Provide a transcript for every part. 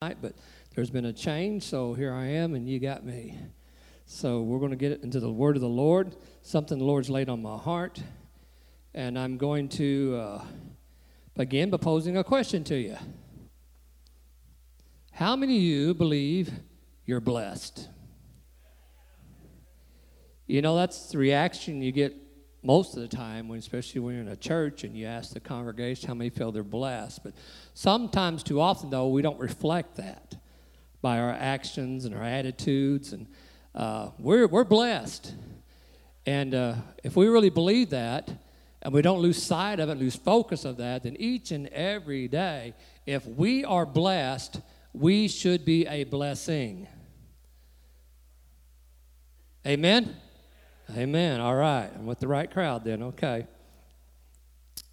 but there's been a change, so here I am, and you got me. So we're going to get into the word of the Lord, something the Lord's laid on my heart, and I'm going to uh, begin by posing a question to you. How many of you believe you're blessed? You know, that's the reaction you get most of the time, when, especially when you're in a church and you ask the congregation how many feel they're blessed. But sometimes, too often, though, we don't reflect that by our actions and our attitudes. And uh, we're, we're blessed. And uh, if we really believe that, and we don't lose sight of it, lose focus of that, then each and every day, if we are blessed, we should be a blessing. Amen? Amen. All right. I'm with the right crowd then. Okay.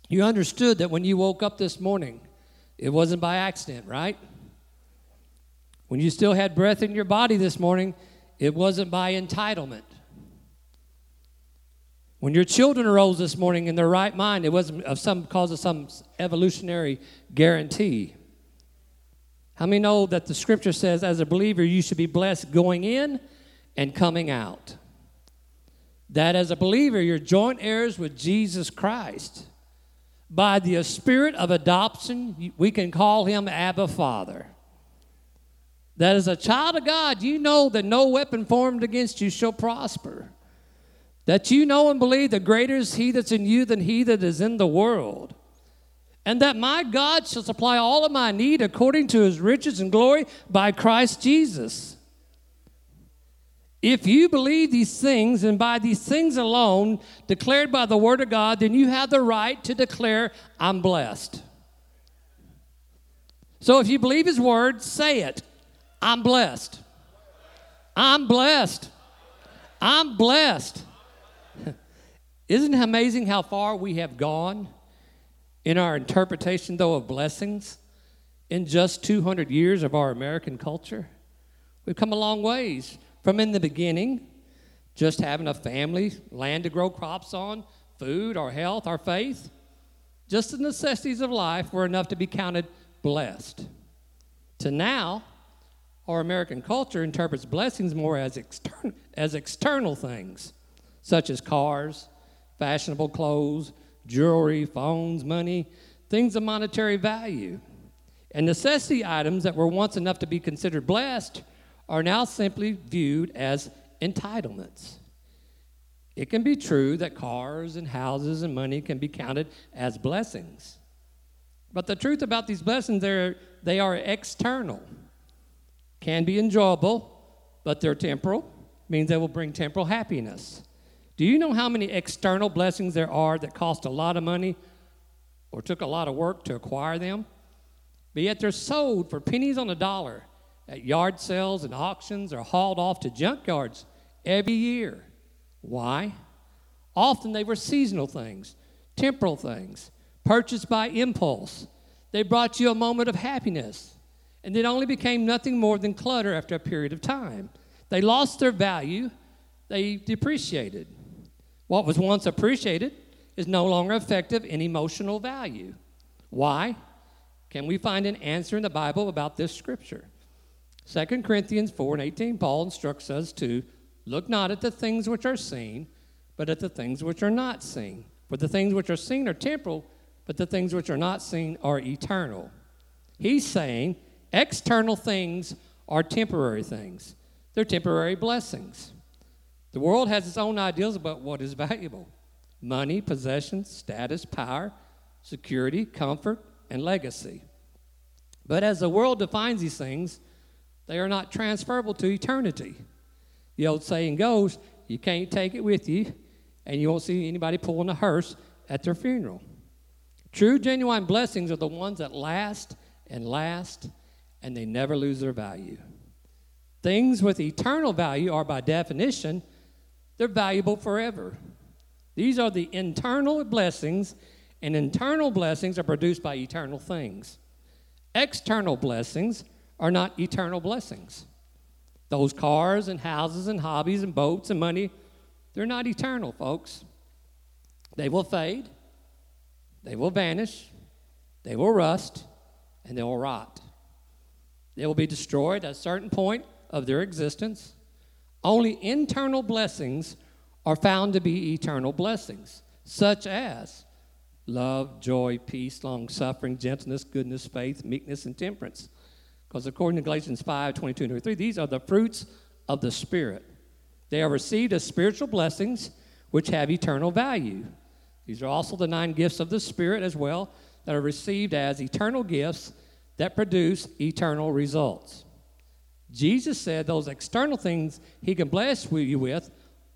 You understood that when you woke up this morning, it wasn't by accident, right? When you still had breath in your body this morning, it wasn't by entitlement. When your children arose this morning in their right mind, it wasn't of some cause of some evolutionary guarantee. How many know that the scripture says, as a believer, you should be blessed going in and coming out? That as a believer, you're joint heirs with Jesus Christ. By the spirit of adoption, we can call him Abba Father. That as a child of God, you know that no weapon formed against you shall prosper. That you know and believe that greater is he that's in you than he that is in the world. And that my God shall supply all of my need according to his riches and glory by Christ Jesus. If you believe these things and by these things alone, declared by the Word of God, then you have the right to declare, I'm blessed. So if you believe His Word, say it I'm blessed. I'm blessed. I'm blessed. Isn't it amazing how far we have gone in our interpretation, though, of blessings in just 200 years of our American culture? We've come a long ways. From in the beginning, just having a family, land to grow crops on, food, our health, our faith, just the necessities of life were enough to be counted blessed. To now, our American culture interprets blessings more as, extern- as external things, such as cars, fashionable clothes, jewelry, phones, money, things of monetary value. And necessity items that were once enough to be considered blessed are now simply viewed as entitlements. It can be true that cars and houses and money can be counted as blessings. But the truth about these blessings, they're, they are external, can be enjoyable, but they're temporal, means they will bring temporal happiness. Do you know how many external blessings there are that cost a lot of money or took a lot of work to acquire them? But yet they're sold for pennies on a dollar at yard sales and auctions are hauled off to junkyards every year. Why? Often they were seasonal things, temporal things, purchased by impulse. They brought you a moment of happiness, and it only became nothing more than clutter after a period of time. They lost their value, they depreciated. What was once appreciated is no longer effective in emotional value. Why? Can we find an answer in the Bible about this scripture? 2 Corinthians 4 and 18, Paul instructs us to look not at the things which are seen, but at the things which are not seen. For the things which are seen are temporal, but the things which are not seen are eternal. He's saying external things are temporary things, they're temporary blessings. The world has its own ideals about what is valuable money, possessions, status, power, security, comfort, and legacy. But as the world defines these things, they are not transferable to eternity. The old saying goes, you can't take it with you, and you won't see anybody pulling a hearse at their funeral. True, genuine blessings are the ones that last and last, and they never lose their value. Things with eternal value are, by definition, they're valuable forever. These are the internal blessings, and internal blessings are produced by eternal things. External blessings are not eternal blessings. Those cars and houses and hobbies and boats and money, they're not eternal, folks. They will fade, they will vanish, they will rust, and they will rot. They will be destroyed at a certain point of their existence. Only internal blessings are found to be eternal blessings, such as love, joy, peace, long suffering, gentleness, goodness, faith, meekness, and temperance. Because according to Galatians 5 22 and 23, these are the fruits of the Spirit. They are received as spiritual blessings which have eternal value. These are also the nine gifts of the Spirit as well that are received as eternal gifts that produce eternal results. Jesus said those external things he can bless you with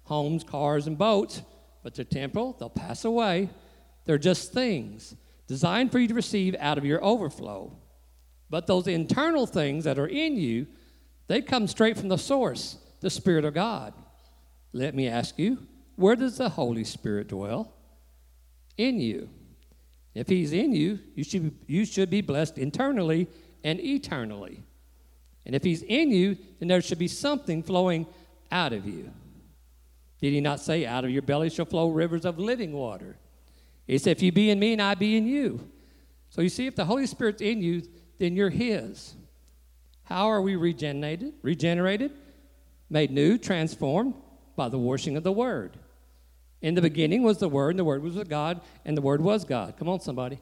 homes, cars, and boats but they're temporal, they'll pass away. They're just things designed for you to receive out of your overflow. But those internal things that are in you, they come straight from the source, the Spirit of God. Let me ask you, where does the Holy Spirit dwell? In you. If He's in you, you should, you should be blessed internally and eternally. And if He's in you, then there should be something flowing out of you. Did He not say, Out of your belly shall flow rivers of living water? He said, If you be in me and I be in you. So you see, if the Holy Spirit's in you, then you're His. How are we regenerated? Regenerated, made new, transformed by the washing of the Word. In the beginning was the Word, and the Word was with God, and the Word was God. Come on, somebody.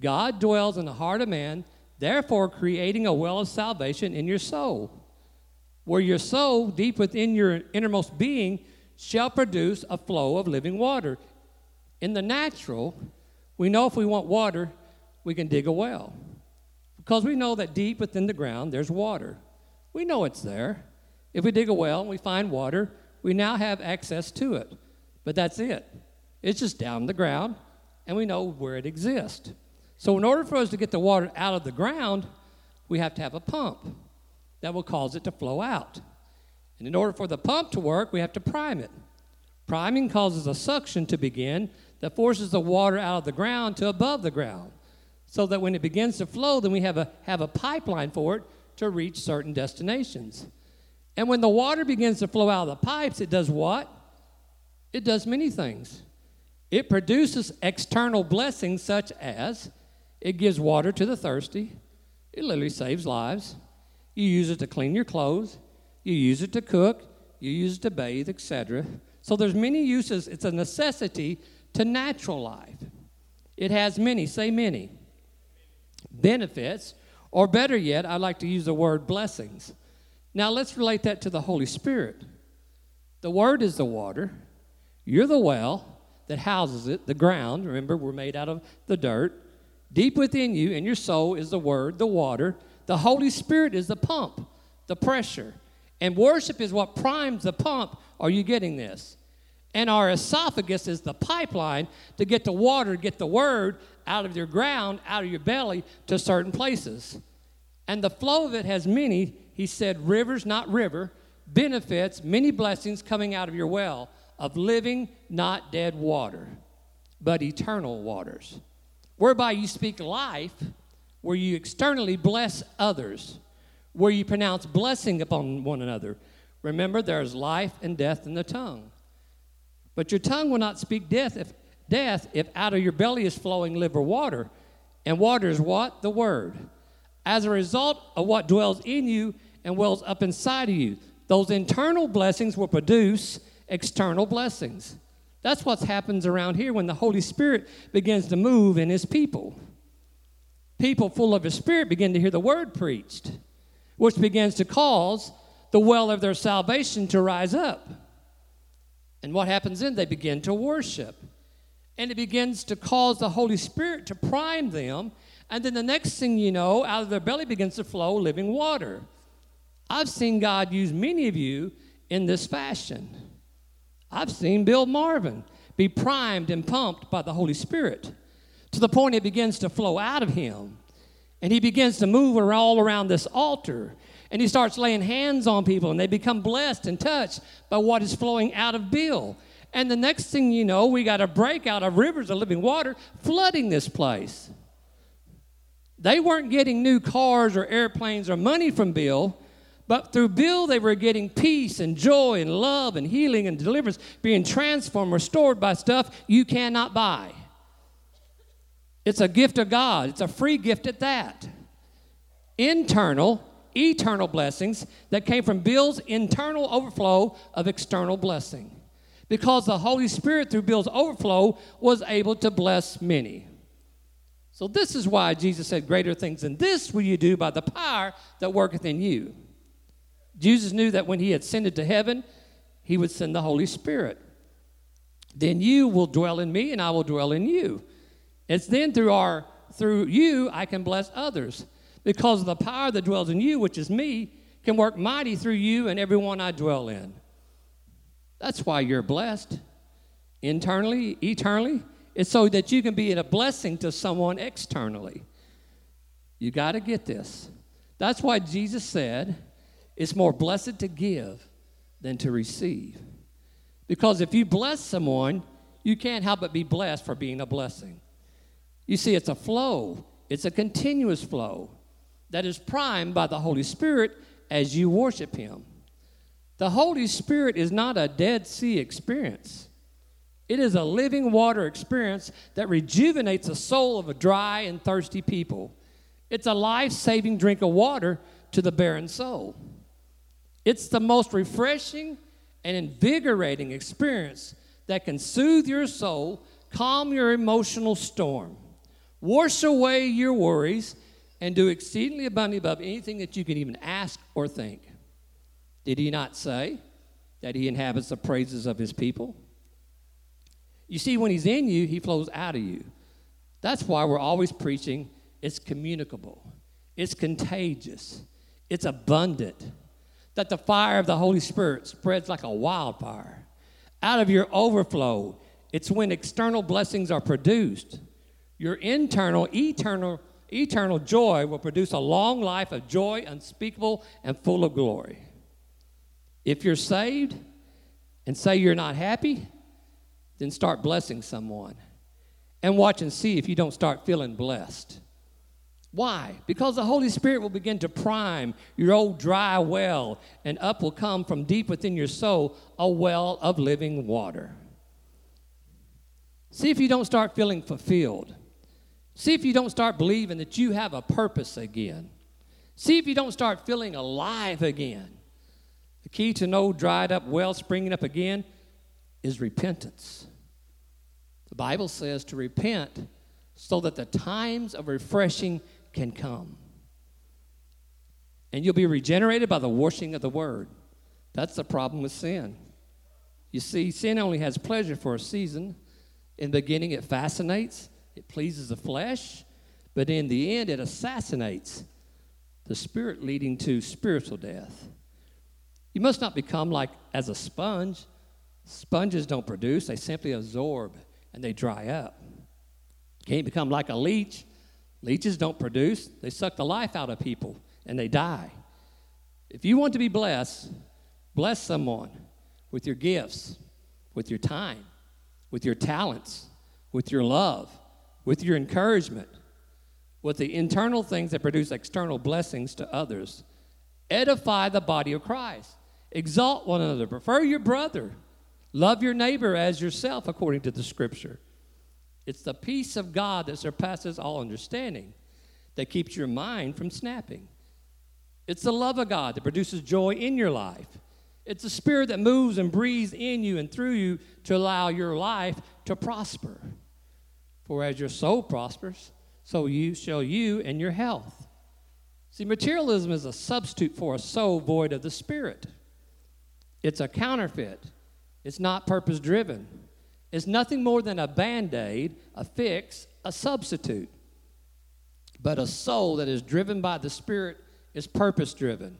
God dwells in the heart of man, therefore creating a well of salvation in your soul. Where your soul, deep within your innermost being, shall produce a flow of living water. In the natural, we know if we want water, we can dig a well. Because we know that deep within the ground, there's water. We know it's there. If we dig a well and we find water, we now have access to it. But that's it. It's just down the ground, and we know where it exists. So, in order for us to get the water out of the ground, we have to have a pump that will cause it to flow out. And in order for the pump to work, we have to prime it. Priming causes a suction to begin that forces the water out of the ground to above the ground. So that when it begins to flow, then we have a, have a pipeline for it to reach certain destinations. And when the water begins to flow out of the pipes, it does what? It does many things. It produces external blessings such as it gives water to the thirsty, it literally saves lives. You use it to clean your clothes, you use it to cook, you use it to bathe, etc. So there's many uses. It's a necessity to natural life. It has many, say many, benefits, or better yet, I like to use the word blessings. Now let's relate that to the Holy Spirit. The Word is the water, you're the well that houses it, the ground. Remember, we're made out of the dirt. Deep within you, in your soul, is the Word, the water. The Holy Spirit is the pump, the pressure. And worship is what primes the pump. Are you getting this? And our esophagus is the pipeline to get the water, get the word out of your ground, out of your belly to certain places. And the flow of it has many, he said, rivers, not river, benefits, many blessings coming out of your well of living, not dead water, but eternal waters, whereby you speak life, where you externally bless others, where you pronounce blessing upon one another. Remember, there is life and death in the tongue. But your tongue will not speak death if, death if out of your belly is flowing liver water. And water is what? The Word. As a result of what dwells in you and wells up inside of you, those internal blessings will produce external blessings. That's what happens around here when the Holy Spirit begins to move in His people. People full of His Spirit begin to hear the word preached, which begins to cause the well of their salvation to rise up. And what happens then? They begin to worship. And it begins to cause the Holy Spirit to prime them. And then the next thing you know, out of their belly begins to flow living water. I've seen God use many of you in this fashion. I've seen Bill Marvin be primed and pumped by the Holy Spirit to the point it begins to flow out of him. And he begins to move all around this altar. And he starts laying hands on people, and they become blessed and touched by what is flowing out of Bill. And the next thing you know, we got a breakout of rivers of living water flooding this place. They weren't getting new cars or airplanes or money from Bill. But through Bill, they were getting peace and joy and love and healing and deliverance, being transformed, restored by stuff you cannot buy. It's a gift of God, it's a free gift at that. Internal, eternal blessings that came from Bill's internal overflow of external blessing. Because the Holy Spirit, through Bill's overflow, was able to bless many. So, this is why Jesus said, Greater things than this will you do by the power that worketh in you. Jesus knew that when he ascended to heaven, he would send the Holy Spirit. Then you will dwell in me, and I will dwell in you. It's then through our through you I can bless others because the power that dwells in you, which is me, can work mighty through you and everyone I dwell in. That's why you're blessed internally, eternally. It's so that you can be a blessing to someone externally. You got to get this. That's why Jesus said it's more blessed to give than to receive. Because if you bless someone, you can't help but be blessed for being a blessing. You see, it's a flow, it's a continuous flow that is primed by the Holy Spirit as you worship Him. The Holy Spirit is not a Dead Sea experience. It is a living water experience that rejuvenates the soul of a dry and thirsty people. It's a life saving drink of water to the barren soul. It's the most refreshing and invigorating experience that can soothe your soul, calm your emotional storm, wash away your worries, and do exceedingly abundantly above anything that you can even ask or think. Did he not say that he inhabits the praises of his people? You see, when he's in you, he flows out of you. That's why we're always preaching it's communicable, it's contagious, it's abundant. That the fire of the Holy Spirit spreads like a wildfire. Out of your overflow, it's when external blessings are produced. Your internal, eternal eternal joy will produce a long life of joy unspeakable and full of glory. If you're saved and say you're not happy, then start blessing someone. And watch and see if you don't start feeling blessed. Why? Because the Holy Spirit will begin to prime your old dry well, and up will come from deep within your soul a well of living water. See if you don't start feeling fulfilled. See if you don't start believing that you have a purpose again. See if you don't start feeling alive again. The key to no dried up well springing up again is repentance. The Bible says to repent so that the times of refreshing can come. And you'll be regenerated by the washing of the word. That's the problem with sin. You see, sin only has pleasure for a season. In the beginning, it fascinates, it pleases the flesh, but in the end, it assassinates the spirit, leading to spiritual death. You must not become like as a sponge. Sponges don't produce, they simply absorb and they dry up. You can't become like a leech. Leeches don't produce, they suck the life out of people and they die. If you want to be blessed, bless someone with your gifts, with your time, with your talents, with your love, with your encouragement, with the internal things that produce external blessings to others. Edify the body of Christ. Exalt one another. Prefer your brother. Love your neighbor as yourself, according to the scripture. It's the peace of God that surpasses all understanding that keeps your mind from snapping. It's the love of God that produces joy in your life. It's the spirit that moves and breathes in you and through you to allow your life to prosper. For as your soul prospers, so you shall you and your health. See, materialism is a substitute for a soul void of the Spirit. It's a counterfeit. It's not purpose driven. It's nothing more than a band aid, a fix, a substitute. But a soul that is driven by the Spirit is purpose driven.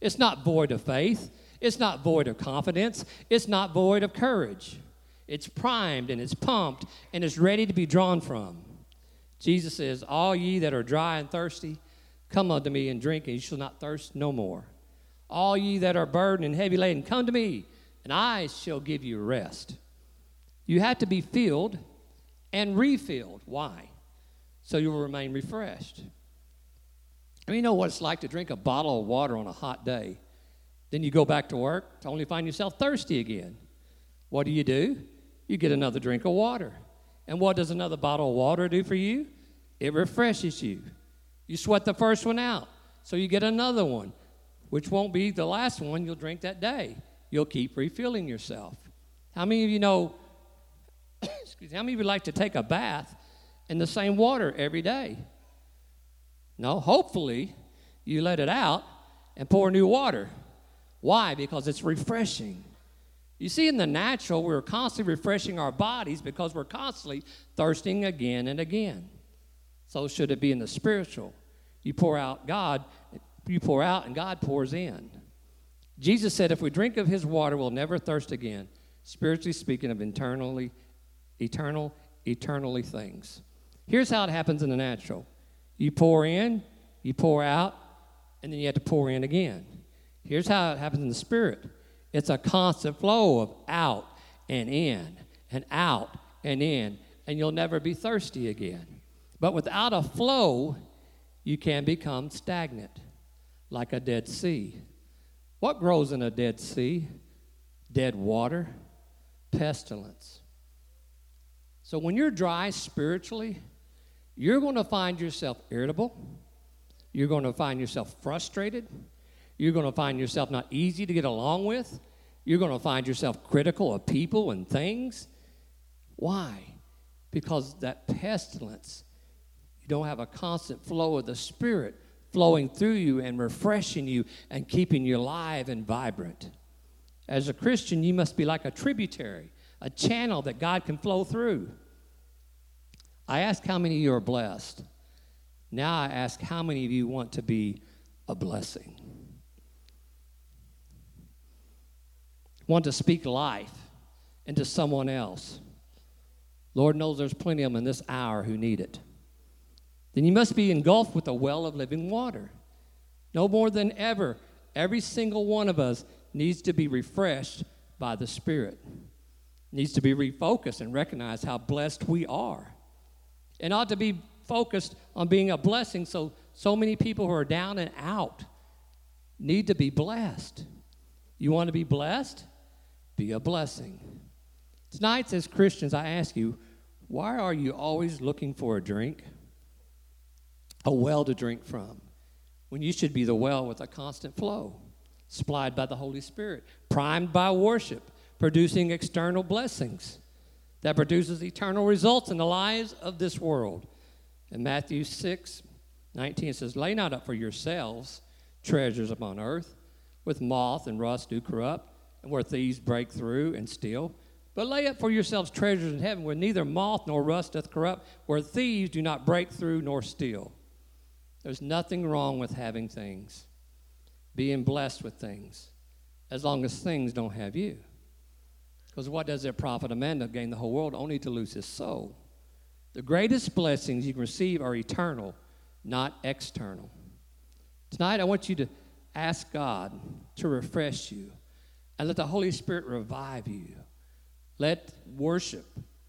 It's not void of faith. It's not void of confidence. It's not void of courage. It's primed and it's pumped and it's ready to be drawn from. Jesus says, All ye that are dry and thirsty, come unto me and drink, and ye shall not thirst no more. All ye that are burdened and heavy laden, come to me, and I shall give you rest. You have to be filled and refilled. Why? So you will remain refreshed. I mean, you know what it's like to drink a bottle of water on a hot day. Then you go back to work to only find yourself thirsty again. What do you do? you get another drink of water. And what does another bottle of water do for you? It refreshes you. You sweat the first one out. so you get another one, which won't be the last one you'll drink that day. You'll keep refilling yourself. How many of you know, excuse me, how many of you like to take a bath in the same water every day? No, hopefully you let it out and pour new water. Why? Because it's refreshing. You see, in the natural, we're constantly refreshing our bodies because we're constantly thirsting again and again. So should it be in the spiritual. You pour out God, you pour out, and God pours in. Jesus said, if we drink of his water, we'll never thirst again, spiritually speaking of internally, eternal, eternally things. Here's how it happens in the natural you pour in, you pour out, and then you have to pour in again. Here's how it happens in the spirit it's a constant flow of out and in, and out and in, and you'll never be thirsty again. But without a flow, you can become stagnant, like a dead sea. What grows in a dead sea? Dead water, pestilence. So when you're dry spiritually, you're going to find yourself irritable. You're going to find yourself frustrated. You're going to find yourself not easy to get along with. You're going to find yourself critical of people and things. Why? Because that pestilence, you don't have a constant flow of the Spirit flowing through you and refreshing you and keeping you alive and vibrant. As a Christian, you must be like a tributary, a channel that God can flow through. I ask how many of you are blessed. Now I ask how many of you want to be a blessing. want to speak life into someone else. Lord knows there's plenty of them in this hour who need it. Then you must be engulfed with a well of living water. No more than ever, every single one of us needs to be refreshed by the Spirit, needs to be refocused and recognize how blessed we are. And ought to be focused on being a blessing so so many people who are down and out need to be blessed. You want to be blessed? be a blessing. Tonight, as Christians, I ask you, why are you always looking for a drink? A well to drink from, when you should be the well with a constant flow, supplied by the Holy Spirit, primed by worship, producing external blessings that produces eternal results in the lives of this world. In Matthew 6 19 says, Lay not up for yourselves treasures upon earth, with moth and rust do corrupt and where thieves break through and steal. But lay up for yourselves treasures in heaven where neither moth nor rust doth corrupt, where thieves do not break through nor steal. There's nothing wrong with having things, being blessed with things, as long as things don't have you. Because what does it profit a man to gain the whole world only to lose his soul? The greatest blessings you can receive are eternal, not external. Tonight, I want you to ask God to refresh you and let the Holy Spirit revive you. Let worship,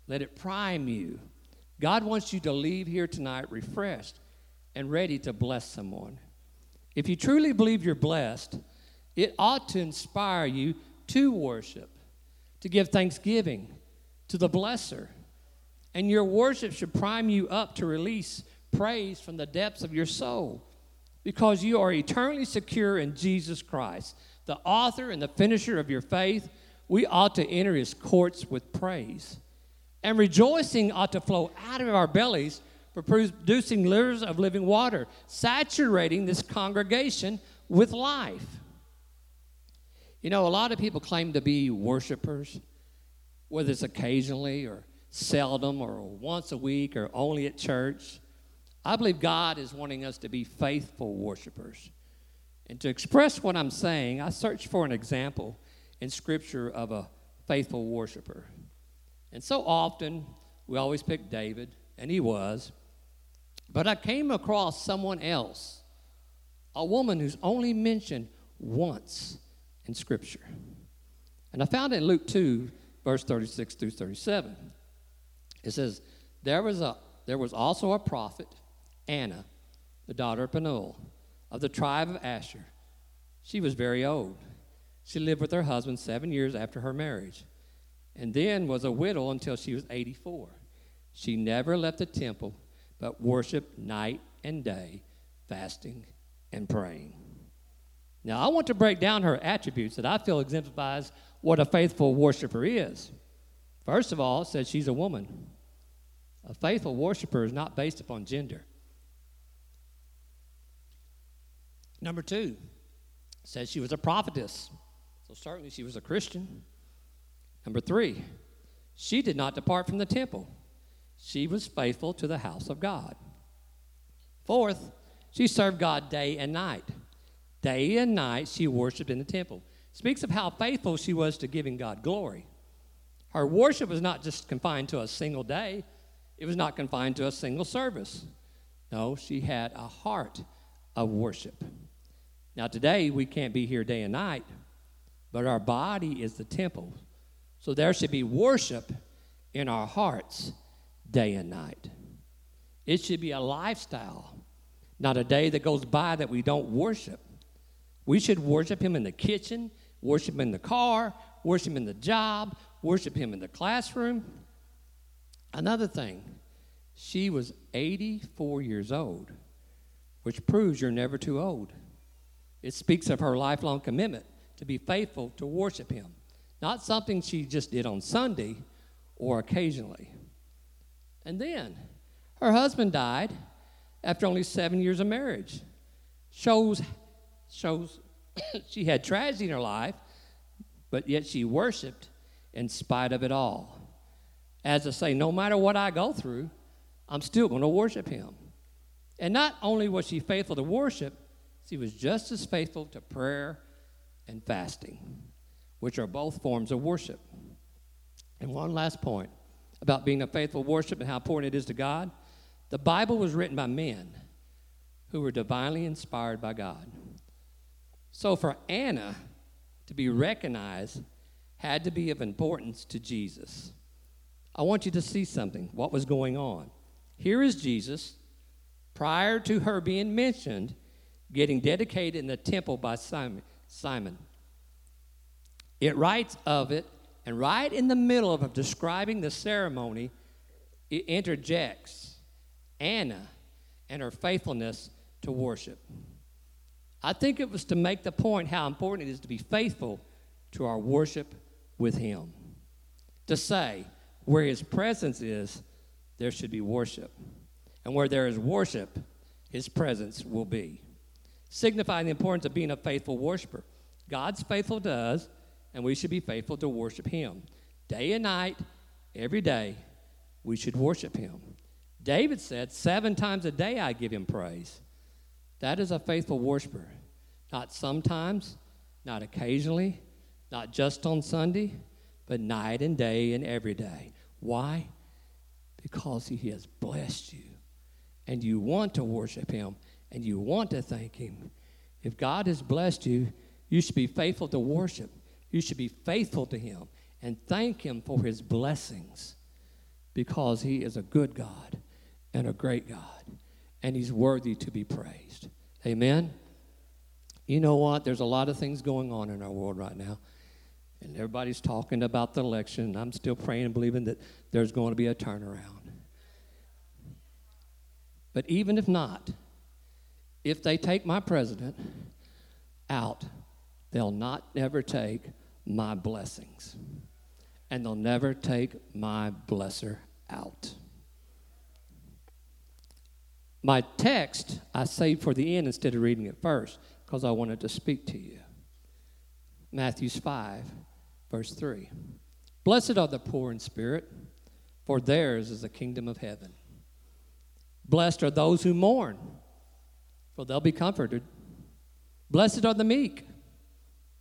let it prime you. God wants you to leave here tonight refreshed and ready to bless someone. If you truly believe you're blessed, it ought to inspire you to worship, to give thanksgiving to the blesser. And your worship should prime you up to release praise from the depths of your soul because you are eternally secure in Jesus Christ the author and the finisher of your faith, we ought to enter his courts with praise. And rejoicing ought to flow out of our bellies producing rivers of living water, saturating this congregation with life. You know, a lot of people claim to be worshipers, whether it's occasionally or seldom or once a week or only at church. I believe God is wanting us to be faithful worshipers. And to express what I'm saying, I searched for an example in Scripture of a faithful worshiper. And so often, we always pick David, and he was. But I came across someone else, a woman who's only mentioned once in Scripture. And I found it in Luke 2, verse 36 through 37. It says, There was, a, there was also a prophet, Anna, the daughter of Penuel of the tribe of Asher. She was very old. She lived with her husband seven years after her marriage, and then was a widow until she was 84. She never left the temple, but worship night and day, fasting and praying. Now, I want to break down her attributes that I feel exemplifies what a faithful worshiper is. First of all, it says she's a woman. A faithful worshiper is not based upon gender. Number two, says she was a prophetess. So certainly she was a Christian. Number three, she did not depart from the temple. She was faithful to the house of God. Fourth, she served God day and night. Day and night she worshiped in the temple. Speaks of how faithful she was to giving God glory. Her worship was not just confined to a single day, it was not confined to a single service. No, she had a heart of worship. Now, today we can't be here day and night, but our body is the temple. So there should be worship in our hearts day and night. It should be a lifestyle, not a day that goes by that we don't worship. We should worship Him in the kitchen, worship Him in the car, worship Him in the job, worship Him in the classroom. Another thing, she was 84 years old, which proves you're never too old. It speaks of her lifelong commitment to be faithful to worship Him, not something she just did on Sunday or occasionally. And then her husband died after only seven years of marriage. Shows, shows she had tragedy in her life, but yet she worshiped in spite of it all. As I say, no matter what I go through, I'm still going to worship him. And not only was she faithful to worship, she was just as faithful to prayer and fasting, which are both forms of worship. And one last point about being a faithful worship and how important it is to God. The Bible was written by men who were divinely inspired by God. So for Anna to be recognized had to be of importance to Jesus. I want you to see something, what was going on. Here is Jesus, prior to her being mentioned, getting dedicated in the temple by Simon. It writes of it, and right in the middle of describing the ceremony, it interjects Anna and her faithfulness to worship. I think it was to make the point how important it is to be faithful to our worship with Him. To say, where His presence is, there should be worship. And where there is worship, His presence will be signifying the importance of being a faithful worshiper. God's faithful to us, and we should be faithful to worship Him. Day and night, every day, we should worship Him. David said, Seven times a day I give Him praise. That is a faithful worshiper. Not sometimes, not occasionally, not just on Sunday, but night and day and every day. Why? Because He has blessed you, and you want to worship Him and you want to thank Him, if God has blessed you, you should be faithful to worship. You should be faithful to Him and thank Him for His blessings because He is a good God and a great God, and He's worthy to be praised. Amen. You know what? There's a lot of things going on in our world right now. And everybody's talking about the election. I'm still praying and believing that there's going to be a turnaround. But even if not, if they take my president out, they'll not never take my blessings. And they'll never take my blesser out. My text I saved for the end instead of reading it first because I wanted to speak to you. Matthew 5, verse 3. Blessed are the poor in spirit, for theirs is the kingdom of heaven. Blessed are those who mourn for they'll be comforted. Blessed are the meek,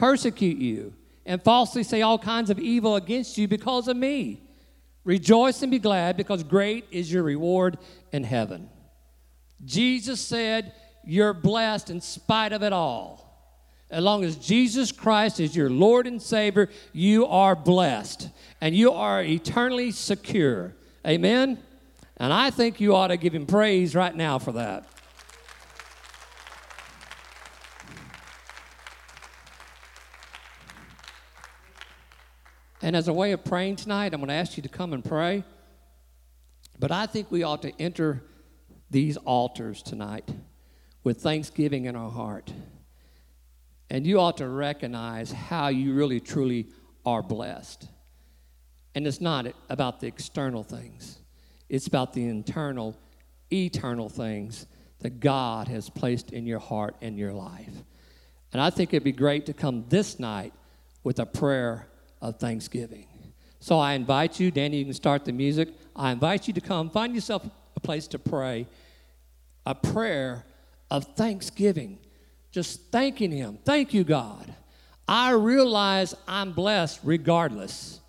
persecute you, and falsely say all kinds of evil against you because of me. Rejoice and be glad, because great is your reward in heaven. Jesus said, you're blessed in spite of it all. As long as Jesus Christ is your Lord and Savior, you are blessed and you are eternally secure. Amen? And I think you ought to give him praise right now for that. And as a way of praying tonight, I'm going to ask you to come and pray. But I think we ought to enter these altars tonight with thanksgiving in our heart. And you ought to recognize how you really, truly are blessed. And it's not about the external things, it's about the internal, eternal things that God has placed in your heart and your life. And I think it'd be great to come this night with a prayer of thanksgiving. So I invite you, Danny, you can start the music. I invite you to come, find yourself a place to pray, a prayer of thanksgiving, just thanking Him. Thank you, God. I realize I'm blessed regardless.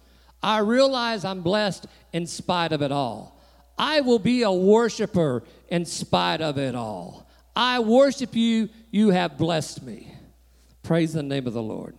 I realize I'm blessed in spite of it all. I will be a worshiper in spite of it all. I worship you. You have blessed me. Praise the name of the Lord.